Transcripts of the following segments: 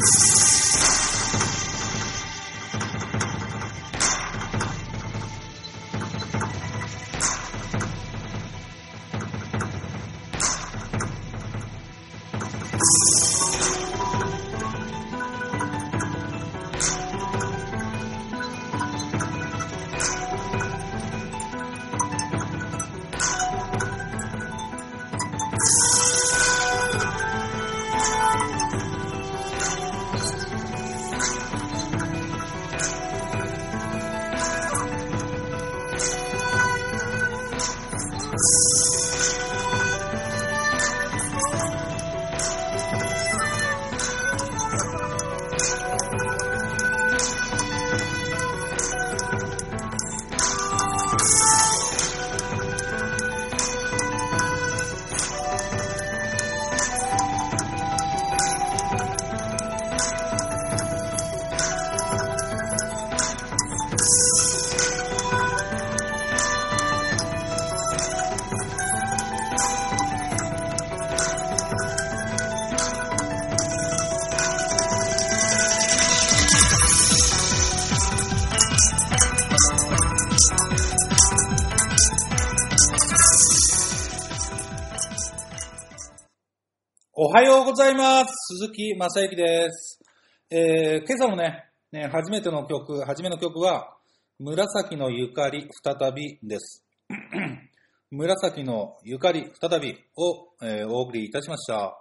Thanks. はようございます。鈴木正幸です。えー、今朝のね、ね、初めての曲、初めの曲は、紫のゆかり再びです。紫のゆかり再びを、えーお送りいたしました。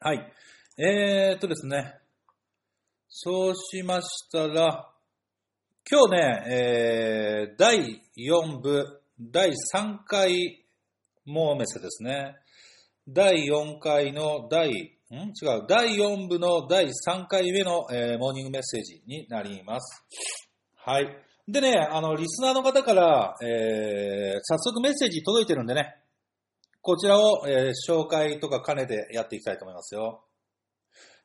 はい。えーっとですね、そうしましたら、今日ね、えー、第4部、第3回モーメセですね。第4回の第、ん？違う、第4部の第3回目の、えーモーニングメッセージになります。はい。でね、あの、リスナーの方から、えー早速メッセージ届いてるんでね、こちらを、えー紹介とか兼ねてやっていきたいと思いますよ。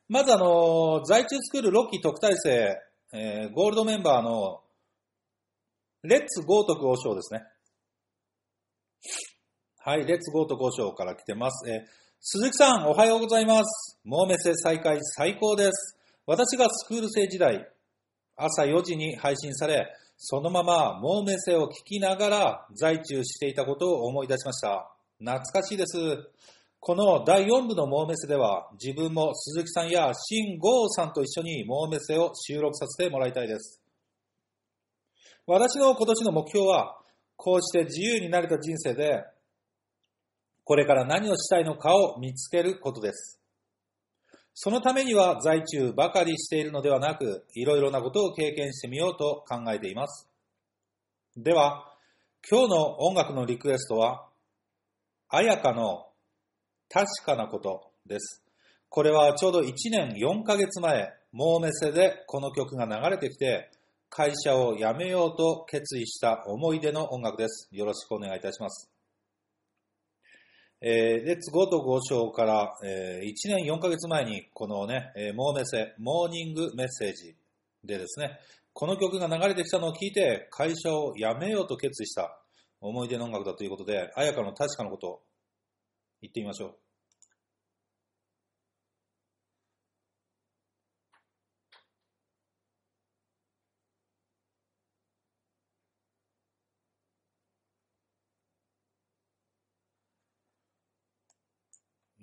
まずあの、在中スクール6期特待生、えーゴールドメンバーの、レッツゴートク王将ですね。はい、レッツゴート交渉から来てます。え鈴木さん、おはようございます。モーメセ再開最高です。私がスクール生時代、朝4時に配信され、そのままモーメセを聞きながら在中していたことを思い出しました。懐かしいです。この第4部のモーメセでは、自分も鈴木さんやシン・ゴーさんと一緒にモーメセを収録させてもらいたいです。私の今年の目標は、こうして自由になれた人生で、これから何をしたいのかを見つけることです。そのためには在中ばかりしているのではなく、いろいろなことを経験してみようと考えています。では、今日の音楽のリクエストは、綾香の確かなことです。これはちょうど1年4ヶ月前、モーメセでこの曲が流れてきて、会社を辞めようと決意した思い出の音楽です。よろしくお願いいたします。えーレッツゴート5章から、えー1年4ヶ月前にこのね、えーモーメセ、モーニングメッセージでですね、この曲が流れてきたのを聞いて会社を辞めようと決意した思い出の音楽だということで、綾香の確かなことを言ってみましょう。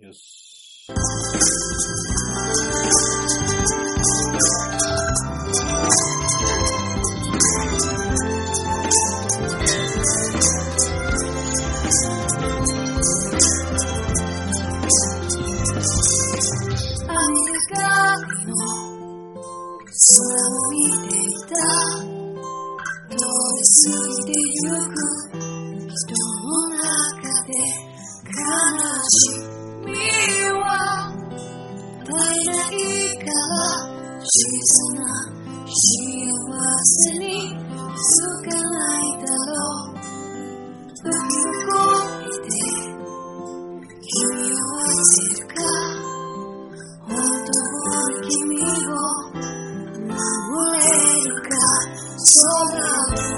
よから小さな幸せに気づかないだろう海を越えて君を愛せるか本当に君を守れるか空を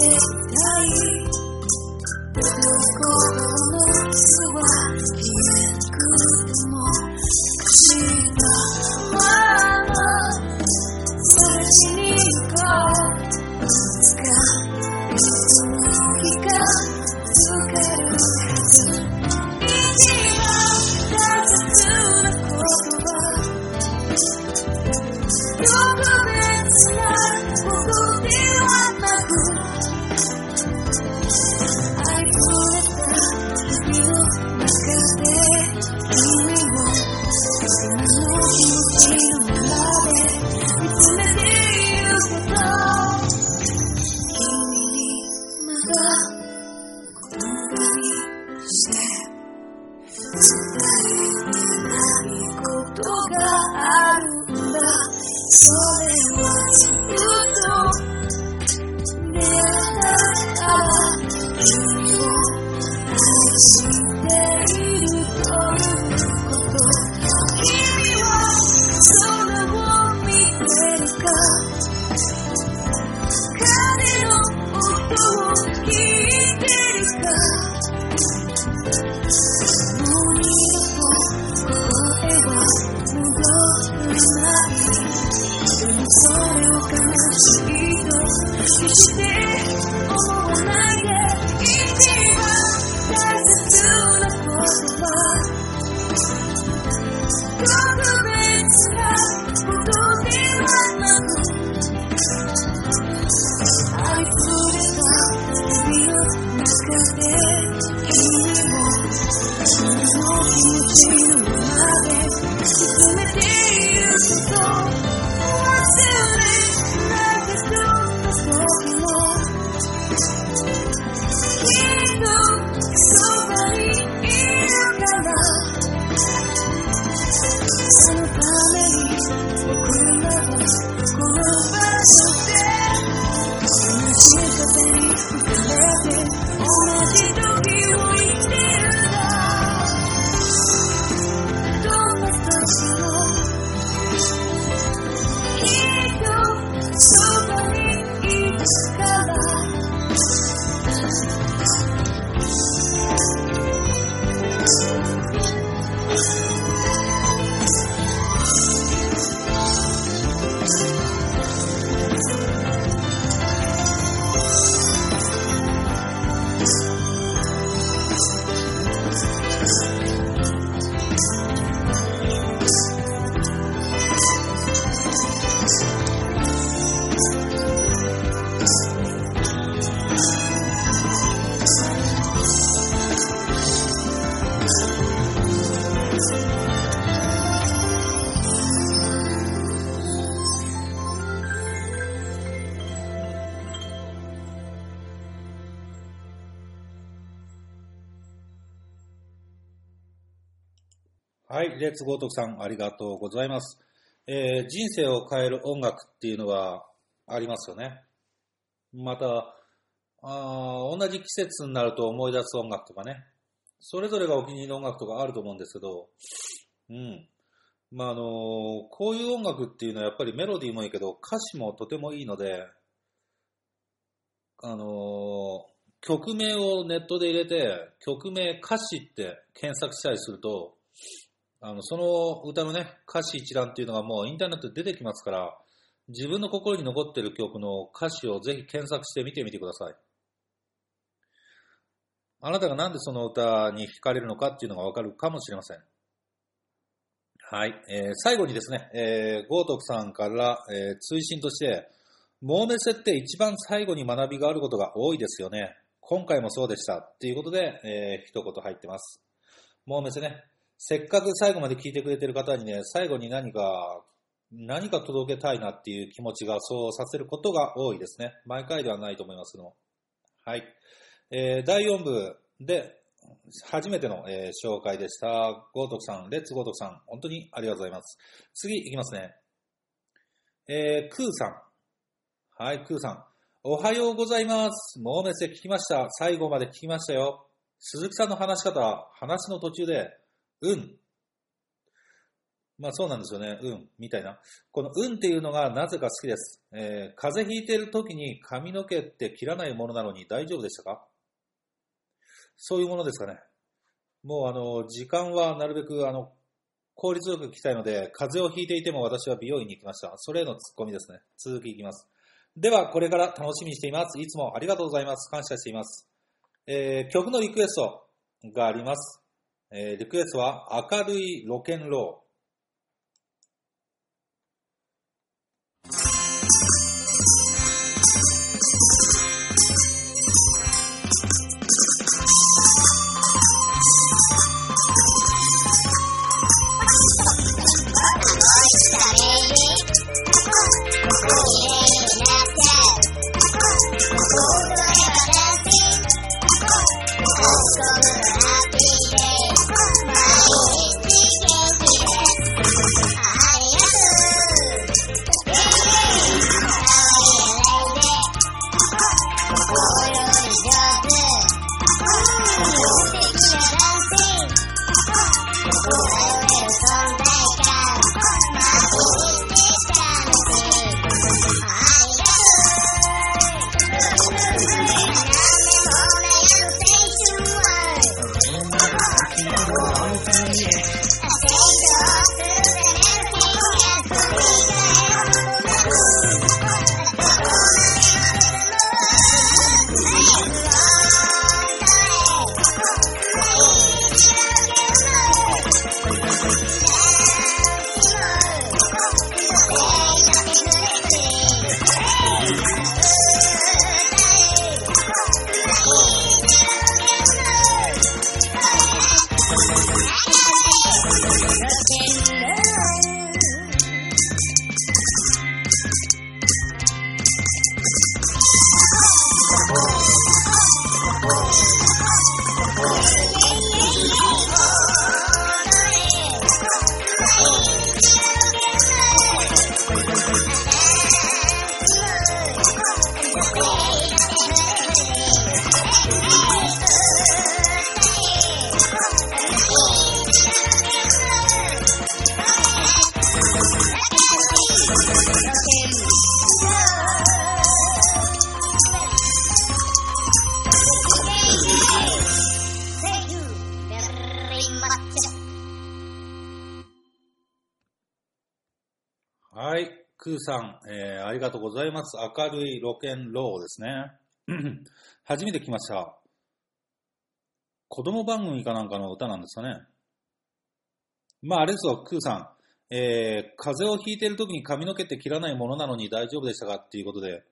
信はい、レッツゴートクさん、ありがとうございます。えー人生を変える音楽っていうのがありますよね。また、あ同じ季節になると思い出す音楽とかね、それぞれがお気に入りの音楽とかあると思うんですけど、うん。まあ、あのーこういう音楽っていうのはやっぱりメロディーもいいけど、歌詞もとてもいいので、あのー曲名をネットで入れて、曲名歌詞って検索したりすると、あの、その歌のね、歌詞一覧っていうのがもうインターネットで出てきますから、自分の心に残ってる曲の歌詞をぜひ検索して見てみてください。あなたがなんでその歌に惹かれるのかっていうのがわかるかもしれません。はい。えー最後にですね、えー、ゴートクさんから、えー追伸として、モーメセって一番最後に学びがあることが多いですよね。今回もそうでした。っていうことで、えー、一言入ってます。モーメセね、せっかく最後まで聞いてくれてる方にね、最後に何か、何か届けたいなっていう気持ちがそうさせることが多いですね。毎回ではないと思いますけども。はい。えー、第4部で、初めての、えー紹介でした。ゴートクさん、レッツゴートクさん、本当にありがとうございます。次いきますね。えー、クーさん。はい、クーさん。おはようございます。モーメセ聞きました。最後まで聞きましたよ。鈴木さんの話し方、話の途中で、うん。まあそうなんですよね。うん。みたいな。このうんっていうのがなぜか好きです。えー風邪ひいてる時に髪の毛って切らないものなのに大丈夫でしたか？そういうものですかね。もうあの、時間はなるべくあの、効率よく聞きたいので、風邪をひいていても私は美容院に行きました。それへのツッコミですね。続きいきます。では、これから楽しみにしています。いつもありがとうございます。感謝しています。えー曲のリクエストがあります。えーリクエストは、明るいロケンロ Oh. クーさん、えーありがとうございます。明るいロケンローですね。初めて来ました。子供番組かなんかの歌なんですかね。まあ、あれですよ、クーさん。えー風邪をひいてる時に髪の毛って切らないものなのに大丈夫でしたかっていうことで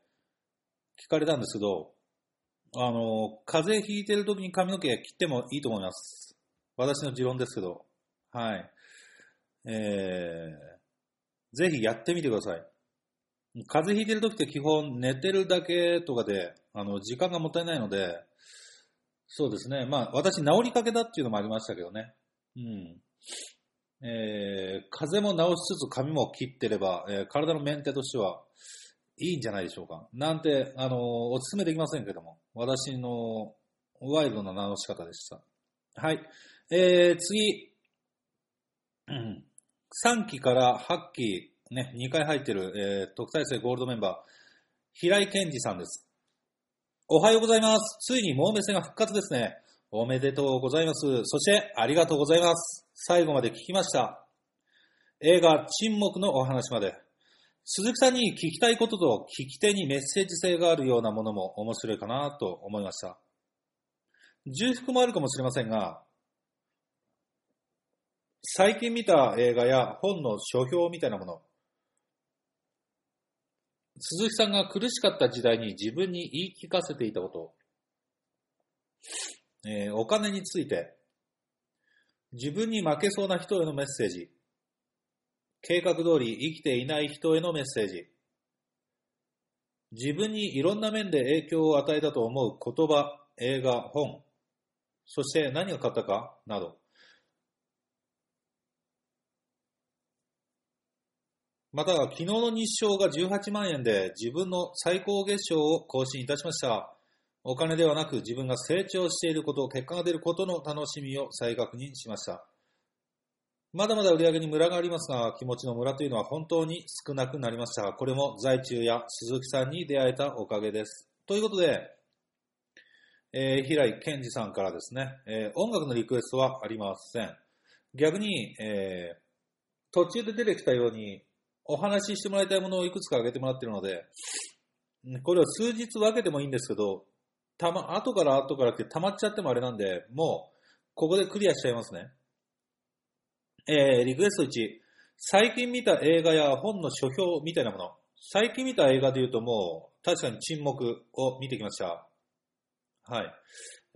聞かれたんですけど、あの、風邪ひいてる時に髪の毛切ってもいいと思います。私の持論ですけど。はい。えーぜひやってみてください。風邪ひいてる時って基本寝てるだけとかで、あの、時間がもったいないので、そうですね。まあ、私治りかけだっていうのもありましたけどね。うん。えー、風邪も治しつつ髪も切ってれば、えー体のメンテとしてはいいんじゃないでしょうか。なんて、あのお勧めできませんけども、私のワイルドな名の仕方でした。はい。えー、次。3期から8期、ね、2回入ってる、えー特待生ゴールドメンバー、平井健二さんです。おはようございます。ついにモーメセが復活ですね。おめでとうございます。そして、ありがとうございます。最後まで聞きました。映画、沈黙のお話まで。鈴木さんに聞きたいことと聞き手にメッセージ性があるようなものも面白いかなと思いました。重複もあるかもしれませんが、最近見た映画や本の書評みたいなもの、鈴木さんが苦しかった時代に自分に言い聞かせていたこと。えーお金について。自分に負けそうな人へのメッセージ。計画通り生きていない人へのメッセージ。自分にいろんな面で影響を与えたと思う言葉、映画、本。そして何が買ったか？など。または、昨日の日照が18万円で自分の最高月賞を更新いたしました。お金ではなく自分が成長していること、結果が出ることの楽しみを再確認しました。まだまだ売り上げにムラがありますが、気持ちのムラというのは本当に少なくなりました。これも在中や鈴木さんに出会えたおかげです。ということで、えー平井健二さんからですね、えー音楽のリクエストはありません。逆に、えー途中で出てきたように、お話ししてもらいたいものをいくつか挙げてもらっているので、これを数日分けてもいいんですけど、たま、後から後からって溜まっちゃってもあれなんで、もう、ここでクリアしちゃいますね。えーリクエスト1。最近見た映画や本の書評みたいなもの。最近見た映画で言うともう、確かに沈黙を見てきました。はい。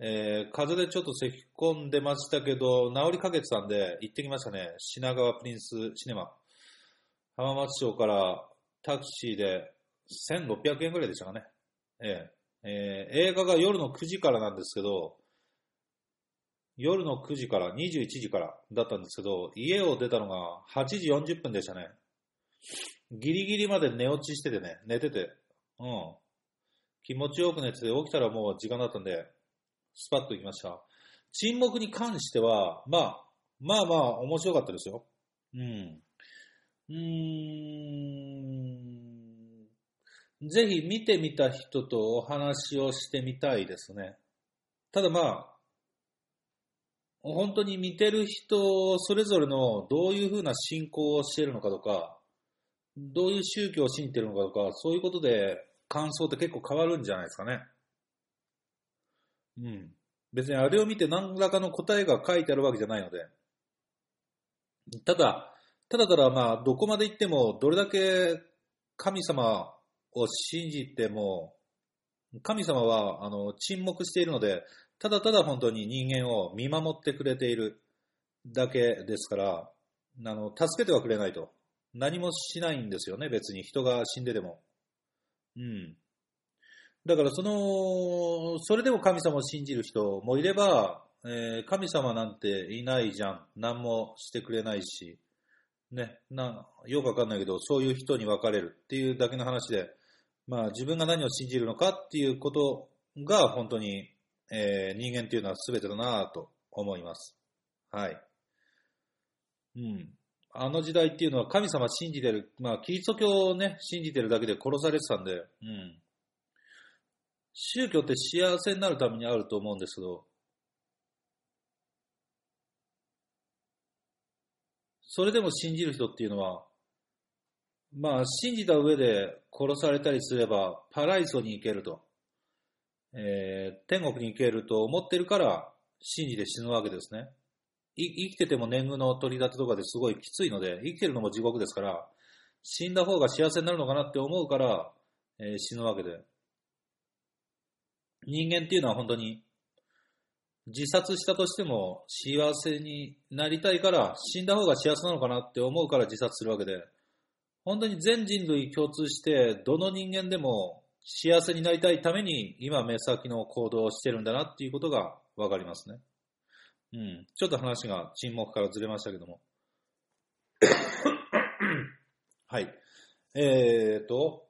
えー風邪でちょっと咳き込んでましたけど、治りかけてたんで、行ってきましたね。品川プリンスシネマ。浜松町からタクシーで1600円ぐらいでしたかね。えええー映画が夜の9時からなんですけど、夜の9時から21時からだったんですけど、家を出たのが8時40分でしたね。ギリギリまで寝落ちしててね、寝てて、うん。気持ちよく寝てて、起きたらもう時間だったんで、スパッと行きました。沈黙に関しては、まあ、まあまあ、面白かったですよ。うん。うん。ぜひ見てみた人とお話をしてみたいですね。ただまあ、本当に見てる人それぞれのどういうふうな信仰をしているのかとか、どういう宗教を信じているのかとか、そういうことで感想って結構変わるんじゃないですかね。うん。別にあれを見て何らかの答えが書いてあるわけじゃないので。ただ、ただただまあ、どこまで行っても、どれだけ神様を信じても、神様はあの沈黙しているので、ただただ本当に人間を見守ってくれているだけですから、あの助けてはくれないと。何もしないんですよね、別に人が死んででも。うん。だからその、それでも神様を信じる人もいれば、えー神様なんていないじゃん。何もしてくれないし。ね、な、よくわかんないけど、そういう人に分かれるっていうだけの話で、まあ自分が何を信じるのかっていうことが本当に、えー人間っていうのは全てだなぁと思います。はい。うん。あの時代っていうのは神様信じてる、まあキリスト教をね、信じてるだけで殺されてたんで、うん。宗教って幸せになるためにあると思うんですけど、それでも信じる人っていうのは、まあ、信じた上で殺されたりすれば、パライソに行けると、えー天国に行けると思ってるから、信じて死ぬわけですね。生きてても年貢の取り立てとかですごいきついので、生きてるのも地獄ですから、死んだ方が幸せになるのかなって思うから、えー死ぬわけで。人間っていうのは本当に、自殺したとしても幸せになりたいから、死んだ方が幸せなのかなって思うから自殺するわけで、本当に全人類共通して、どの人間でも幸せになりたいために、今目先の行動をしてるんだなっていうことがわかりますね。うん。ちょっと話が沈黙からずれましたけども。はい。えーと、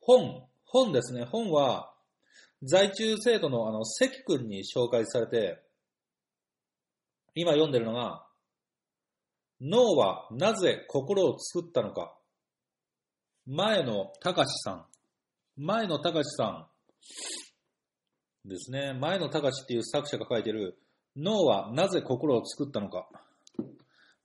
本、本ですね。本は、在中生徒のあの、関君に紹介されて、今読んでるのが、脳はなぜ心を作ったのか。前野隆さん。前野隆さんですね。前野隆っていう作者が書いてる、脳はなぜ心を作ったのか。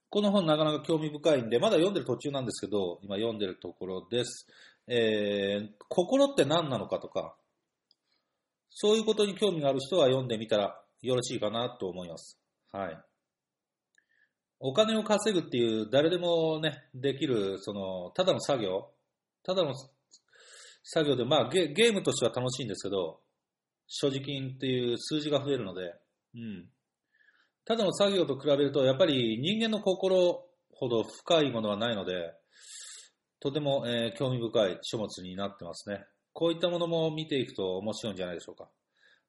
この本なかなか興味深いんで、まだ読んでる途中なんですけど、今読んでるところです。えー、心って何なのかとか、そういうことに興味がある人は読んでみたらよろしいかなと思います。はい。お金を稼ぐっていう誰でもね、できる、その、ただの作業、ただの作業で、まあゲゲームとしては楽しいんですけど、所持金っていう数字が増えるので、うん。ただの作業と比べると、やっぱり人間の心ほど深いものはないので、とても、えー興味深い書物になってますね。こういったものも見ていくと面白いんじゃないでしょうか。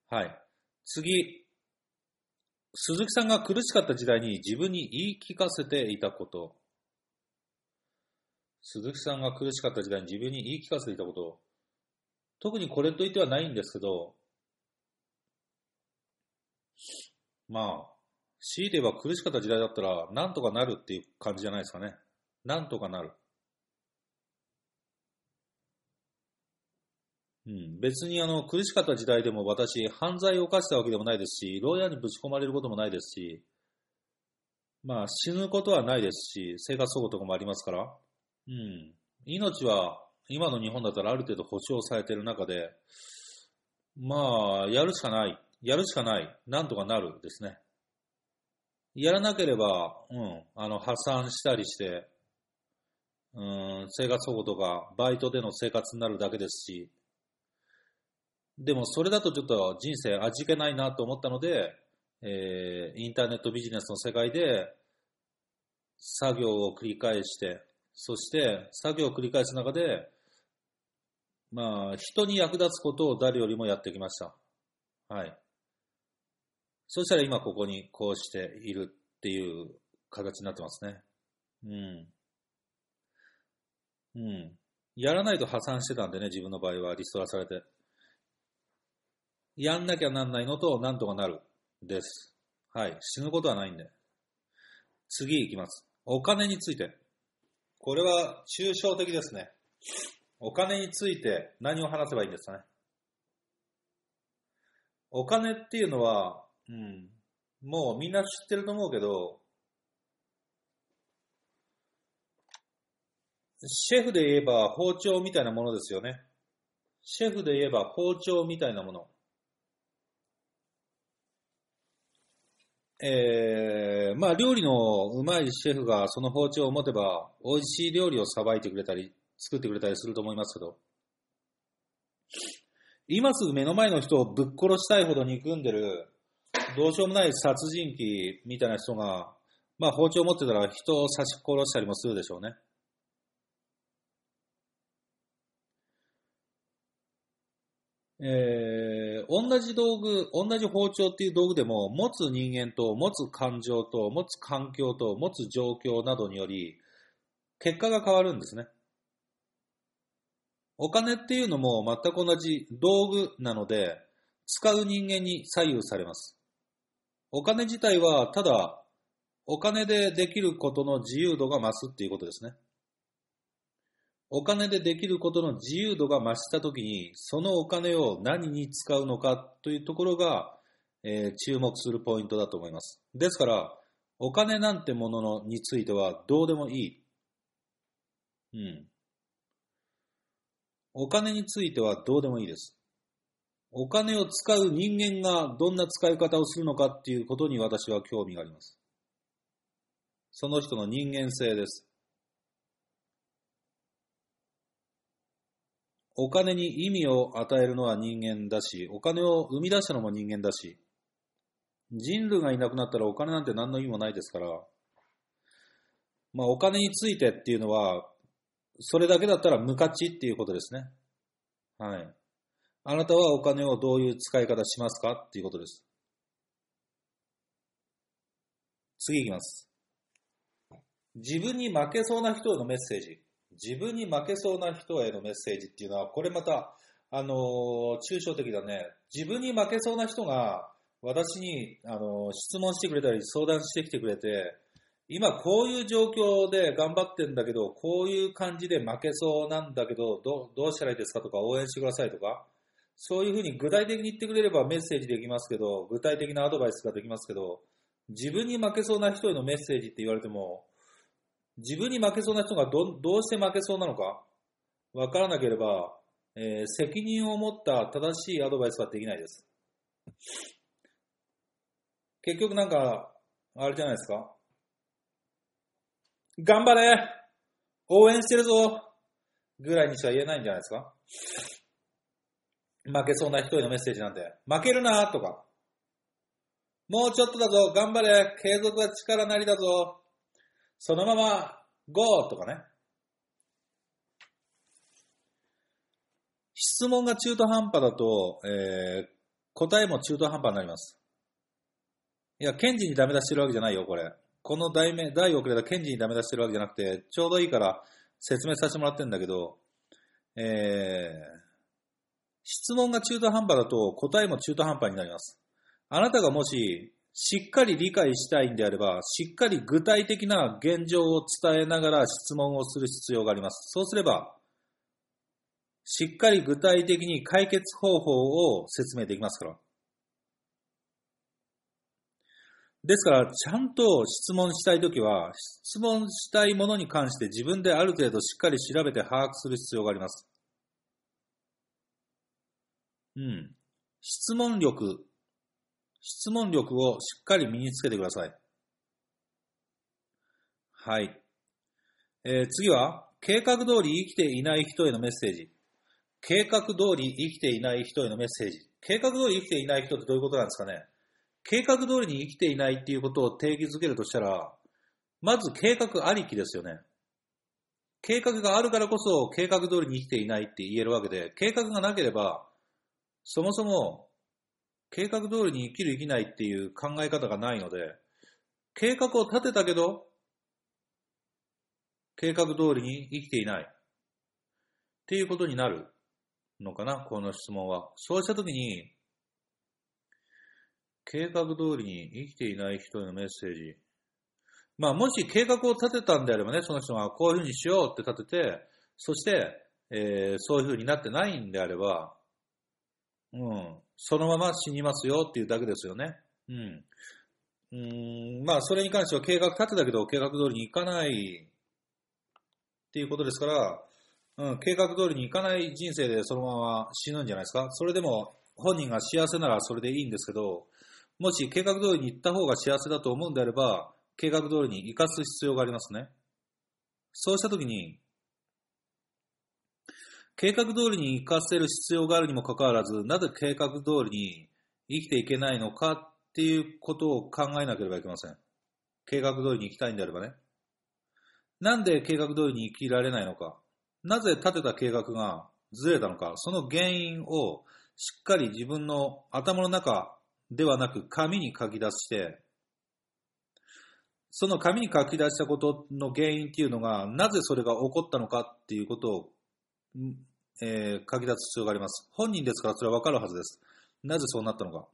はい。次。鈴木さんが苦しかった時代に自分に言い聞かせていたこと。鈴木さんが苦しかった時代に自分に言い聞かせていたこと。特にこれといってはないんですけど、まあ、強いて言えば苦しかった時代だったら、なんとかなるっていう感じじゃないですかね。なんとかなる。うん、別にあの苦しかった時代でも私、犯罪を犯したわけでもないですし、牢屋にぶち込まれることもないですし、まあ死ぬことはないですし、生活保護とかもありますから、うん、命は今の日本だったらある程度保障されている中で、まあ、やるしかない、やるしかない、なんとかなるですね。やらなければ、うん、あの破産したりして、うん、生活保護とかバイトでの生活になるだけですし、でもそれだとちょっと人生味気ないなと思ったので、えーインターネットビジネスの世界で作業を繰り返して、そして作業を繰り返す中で、まあ、人に役立つことを誰よりもやってきました。はい。そしたら今ここにこうしているっていう形になってますね。うん。うん。やらないと破産してたんでね、自分の場合はリストラされて。やんなきゃなんないのと、なんとかなる。です。はい。死ぬことはないんで。次行きます。お金について。これは抽象的ですね。お金について何を話せばいいんですかね。お金っていうのは、うん、もうみんな知ってると思うけど、シェフで言えば包丁みたいなものですよね。シェフで言えば包丁みたいなもの。えー、まあ料理のうまいシェフがその包丁を持てば美味しい料理をさばいてくれたり作ってくれたりすると思いますけど。今すぐ目の前の人をぶっ殺したいほど憎んでるどうしようもない殺人鬼みたいな人がまあ包丁を持ってたら人を刺し殺したりもするでしょうね。えー同じ道具、同じ包丁っていう道具でも、持つ人間と、持つ感情と、持つ環境と、持つ状況などにより、結果が変わるんですね。お金っていうのも全く同じ道具なので、使う人間に左右されます。お金自体は、ただ、お金でできることの自由度が増すっていうことですね。お金でできることの自由度が増したときに、そのお金を何に使うのかというところが、えー注目するポイントだと思います。ですから、お金なんてもののについてはどうでもいい。うん。お金についてはどうでもいいです。お金を使う人間がどんな使い方をするのかっていうことに私は興味があります。その人の人間性です。お金に意味を与えるのは人間だし、お金を生み出したのも人間だし、人類がいなくなったらお金なんて何の意味もないですから、まあお金についてっていうのは、それだけだったら無価値っていうことですね。はい。あなたはお金をどういう使い方しますかっていうことです。次いきます。自分に負けそうな人へのメッセージ。自分に負けそうな人へのメッセージっていうのは、これまた、あのー抽象的だね。自分に負けそうな人が、私に、あのー質問してくれたり、相談してきてくれて、今こういう状況で頑張ってんだけど、こういう感じで負けそうなんだけど、どどうしたらいいですかとか、応援してくださいとか、そういうふうに具体的に言ってくれればメッセージできますけど、具体的なアドバイスができますけど、自分に負けそうな人へのメッセージって言われても、自分に負けそうな人がどどうして負けそうなのかわからなければ、えー責任を持った正しいアドバイスはできないです。結局なんか、あれじゃないですか。頑張れ応援してるぞぐらいにしか言えないんじゃないですか負けそうな人へのメッセージなんで、負けるなとか、もうちょっとだぞ、頑張れ、継続は力なりだぞ、そのまま、ゴーとかね。質問が中途半端だと、えー、答えも中途半端になります。いや、検事にダメ出してるわけじゃないよ、これ。この題名、題遅れた検事にダメ出してるわけじゃなくて、ちょうどいいから説明させてもらってるんだけど、えー、質問が中途半端だと答えも中途半端になります。あなたがもし、しっかり理解したいんであれば、しっかり具体的な現状を伝えながら質問をする必要があります。そうすれば、しっかり具体的に解決方法を説明できますから。ですから、ちゃんと質問したいときは、質問したいものに関して自分である程度しっかり調べて把握する必要があります。うん。質問力、質問力をしっかり身につけてください。はい。えー次は、計画通り生きていない人へのメッセージ。計画通り生きていない人へのメッセージ。計画通り生きていない人ってどういうことなんですかね？計画通りに生きていないっていうことを定義づけるとしたら、まず計画ありきですよね。計画があるからこそ計画通りに生きていないって言えるわけで、計画がなければ、そもそも計画通りに生きる生きないっていう考え方がないので、計画を立てたけど、計画通りに生きていない。っていうことになるのかな、この質問は。そうしたときに、計画通りに生きていない人へのメッセージ。まあ、もし計画を立てたんであればね、その人がこういうふうにしようって立てて、そして、えーそういうふうになってないんであれば、うん、そのまま死にますよっていうだけですよね。うん。うん、まあ、それに関しては計画立てたけど、計画通りにいかないっていうことですから、うん、計画通りにいかない人生でそのまま死ぬんじゃないですか。それでも本人が幸せならそれでいいんですけど、もし計画通りに行った方が幸せだと思うんであれば、計画通りに生かす必要がありますね。そうしたときに、計画通りに生かせる必要があるにもかかわらず、なぜ計画通りに生きていけないのかっていうことを考えなければいけません。計画通りに生きたいんであればね。なんで計画通りに生きられないのか。なぜ立てた計画がずれたのか。その原因をしっかり自分の頭の中ではなく紙に書き出して、その紙に書き出したことの原因っていうのが、なぜそれが起こったのかっていうことを、えー書き出す必要があります。本人ですからそれはわかるはずです。なぜそうなったのか。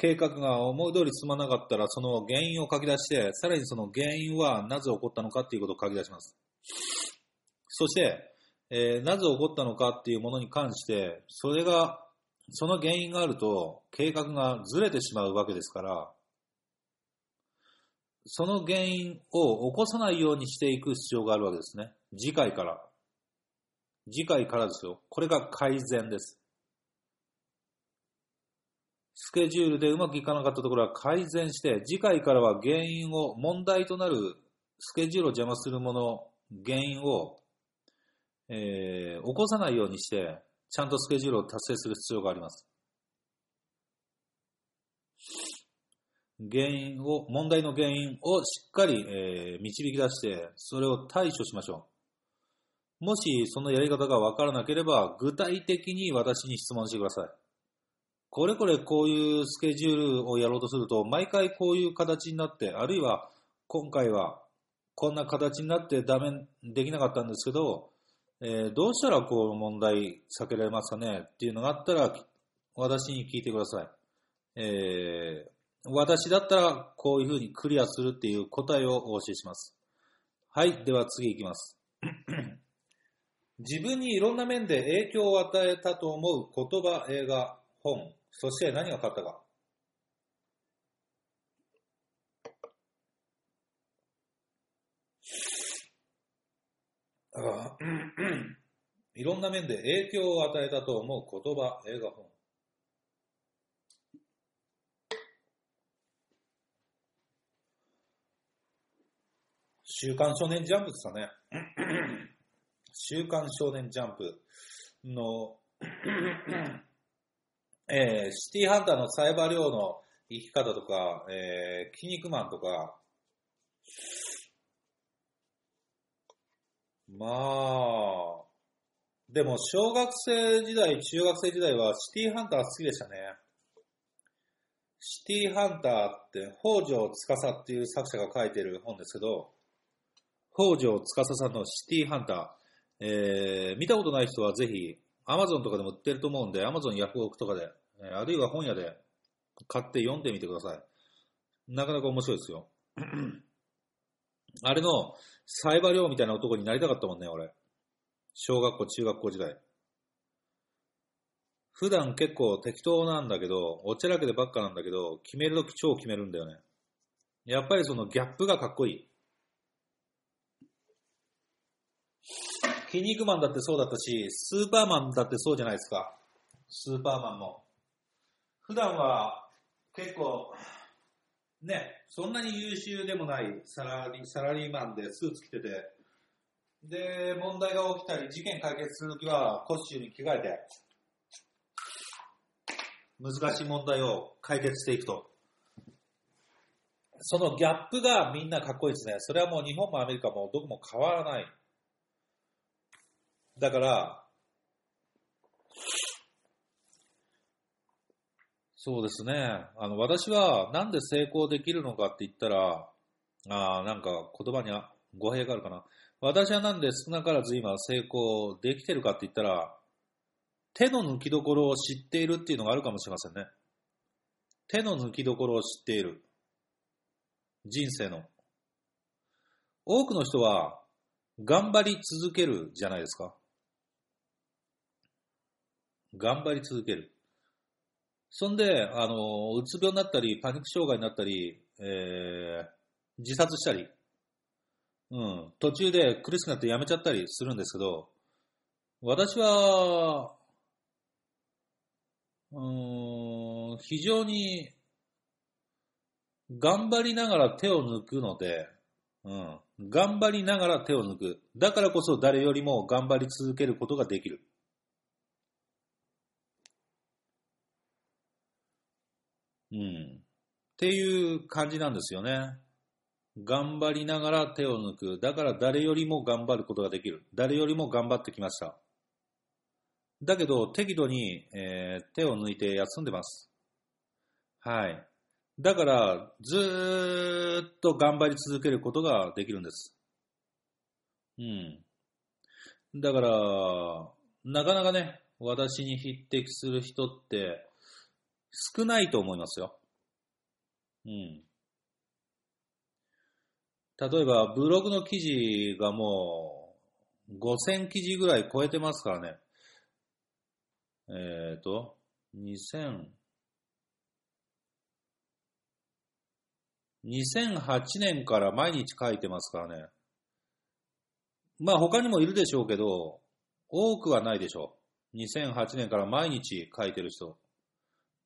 計画が思い通り進まなかったら、その原因を書き出して、さらにその原因はなぜ起こったのかっていうことを書き出します。そして、えーなぜ起こったのかっていうものに関して、それが、その原因があると、計画がずれてしまうわけですから、その原因を起こさないようにしていく必要があるわけですね。次回から。次回からですよ。これが改善です。スケジュールでうまくいかなかったところは改善して、次回からは原因を、問題となるスケジュールを邪魔するもの、原因を、えー起こさないようにして、ちゃんとスケジュールを達成する必要があります。原因を、問題の原因をしっかり、えー導き出して、それを対処しましょう。もしそのやり方がわからなければ、具体的に私に質問してください。これこれこういうスケジュールをやろうとすると、毎回こういう形になって、あるいは今回はこんな形になってダメ、できなかったんですけど、えーどうしたらこう問題避けられますかね？っていうのがあったら、私に聞いてください。えー私だったらこういうふうにクリアするっていう答えをお教えします。はい、では次いきます。自分にいろんな面で影響を与えたと思う言葉、映画、本、そして何が勝ったか。いろんな面で影響を与えたと思う言葉、映画、本。週刊少年ジャンプですかね。週刊少年ジャンプの、えーシティハンターのサイバー寮の生き方とか、えー、筋肉マンとか、まあ、でも小学生時代、中学生時代はシティハンター好きでしたね。シティハンターって北条司っていう作者が書いてる本ですけど、北条司さんのシティハンター、えー、見たことない人はぜひ、アマゾンとかでも売ってると思うんで、アマゾンヤフオクとかで、えーあるいは本屋で買って読んでみてください。なかなか面白いですよ。あれの、サイバー寮みたいな男になりたかったもんね、俺。小学校、中学校時代。普段結構適当なんだけど、おちゃらけでばっかなんだけど、決めるとき超決めるんだよね。やっぱりそのギャップがかっこいい。筋肉マンだってそうだったし、スーパーマンだってそうじゃないですか。スーパーマンも。普段は結構、ね、そんなに優秀でもないサラリサラリーマンでスーツ着てて、で、問題が起きたり、事件解決するときはコスチュームに着替えて、難しい問題を解決していくと。そのギャップがみんなかっこいいですね。それはもう日本もアメリカもどこも変わらない。だから、そうですね。あの、私はなんで成功できるのかって言ったら、あーなんか言葉には語弊があるかな。私はなんで少なからず今成功できてるかって言ったら、手の抜きどころを知っているっていうのがあるかもしれませんね。手の抜きどころを知っている。人生の。多くの人は頑張り続けるじゃないですか。頑張り続ける。そんで、あの、うつ病になったり、パニック障害になったり、えー、自殺したり、うん、途中で苦しくなってやめちゃったりするんですけど、私は、うん、非常に頑張りながら手を抜くので、うん、頑張りながら手を抜く。だからこそ誰よりも頑張り続けることができる。うん。っていう感じなんですよね。頑張りながら手を抜く。だから誰よりも頑張ることができる。誰よりも頑張ってきました。だけど適度に、えー手を抜いて休んでます。はい。だからずーっと頑張り続けることができるんです。うん。だから、なかなかね、私に匹敵する人って少ないと思いますよ。うん。例えば、ブログの記事がもう5000記事ぐらい超えてますからね。えっ、と、2000、2008年から毎日書いてますからね。まあ他にもいるでしょうけど、多くはないでしょう。2008年から毎日書いてる人。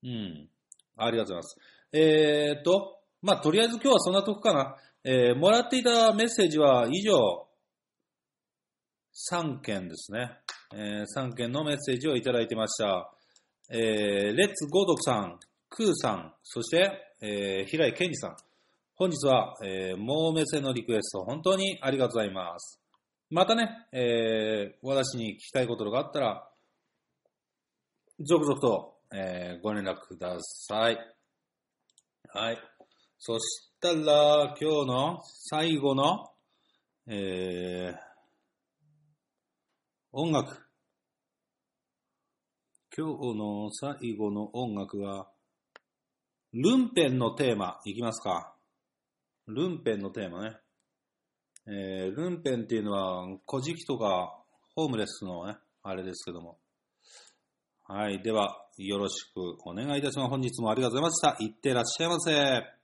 うん。ありがとうございます。えー、っと、まあとりあえず今日はそんなとこかな。えーもらっていたメッセージは以上、3件ですね。えー3件のメッセージをいただいてました。えーレッツゴードクさん、クーさん、そして、えー平井健二さん。本日は、えー、モーメセのリクエスト、本当にありがとうございます。またね、えー私に聞きたいことがあったら、続々と、えーご連絡ください。はい。そしたら、今日の最後の、えー音楽。今日の最後の音楽は、ルンペンのテーマ、いきますか。ルンペンのテーマね。えールンペンっていうのは、古事記とか、ホームレスのね、あれですけども。はい。では、よろしくお願いいたします。本日もありがとうございました。いってらっしゃいませ。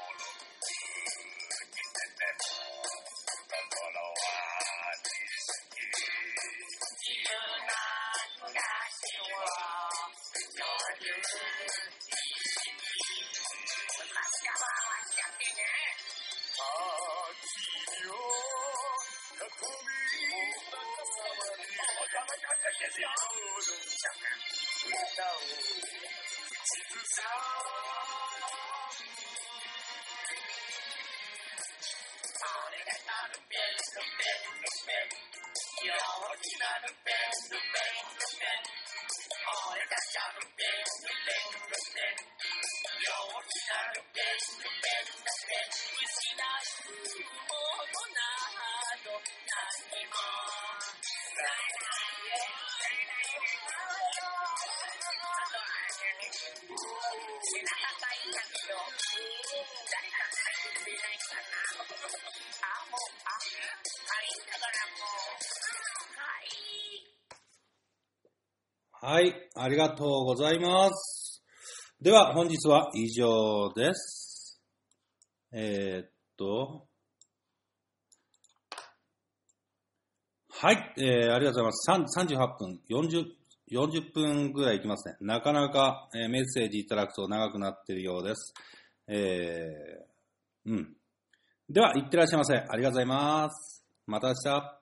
You're working out. You? はい、ありがとうございます。では、本日は以上です。えー、っと、はい、えー、ありがとうございます。3 38分、40、40分ぐらいいきますね。なかなか、えーメッセージいただくと長くなっているようです。えー、うん。では、いってらっしゃいませ。ありがとうございます。また明日。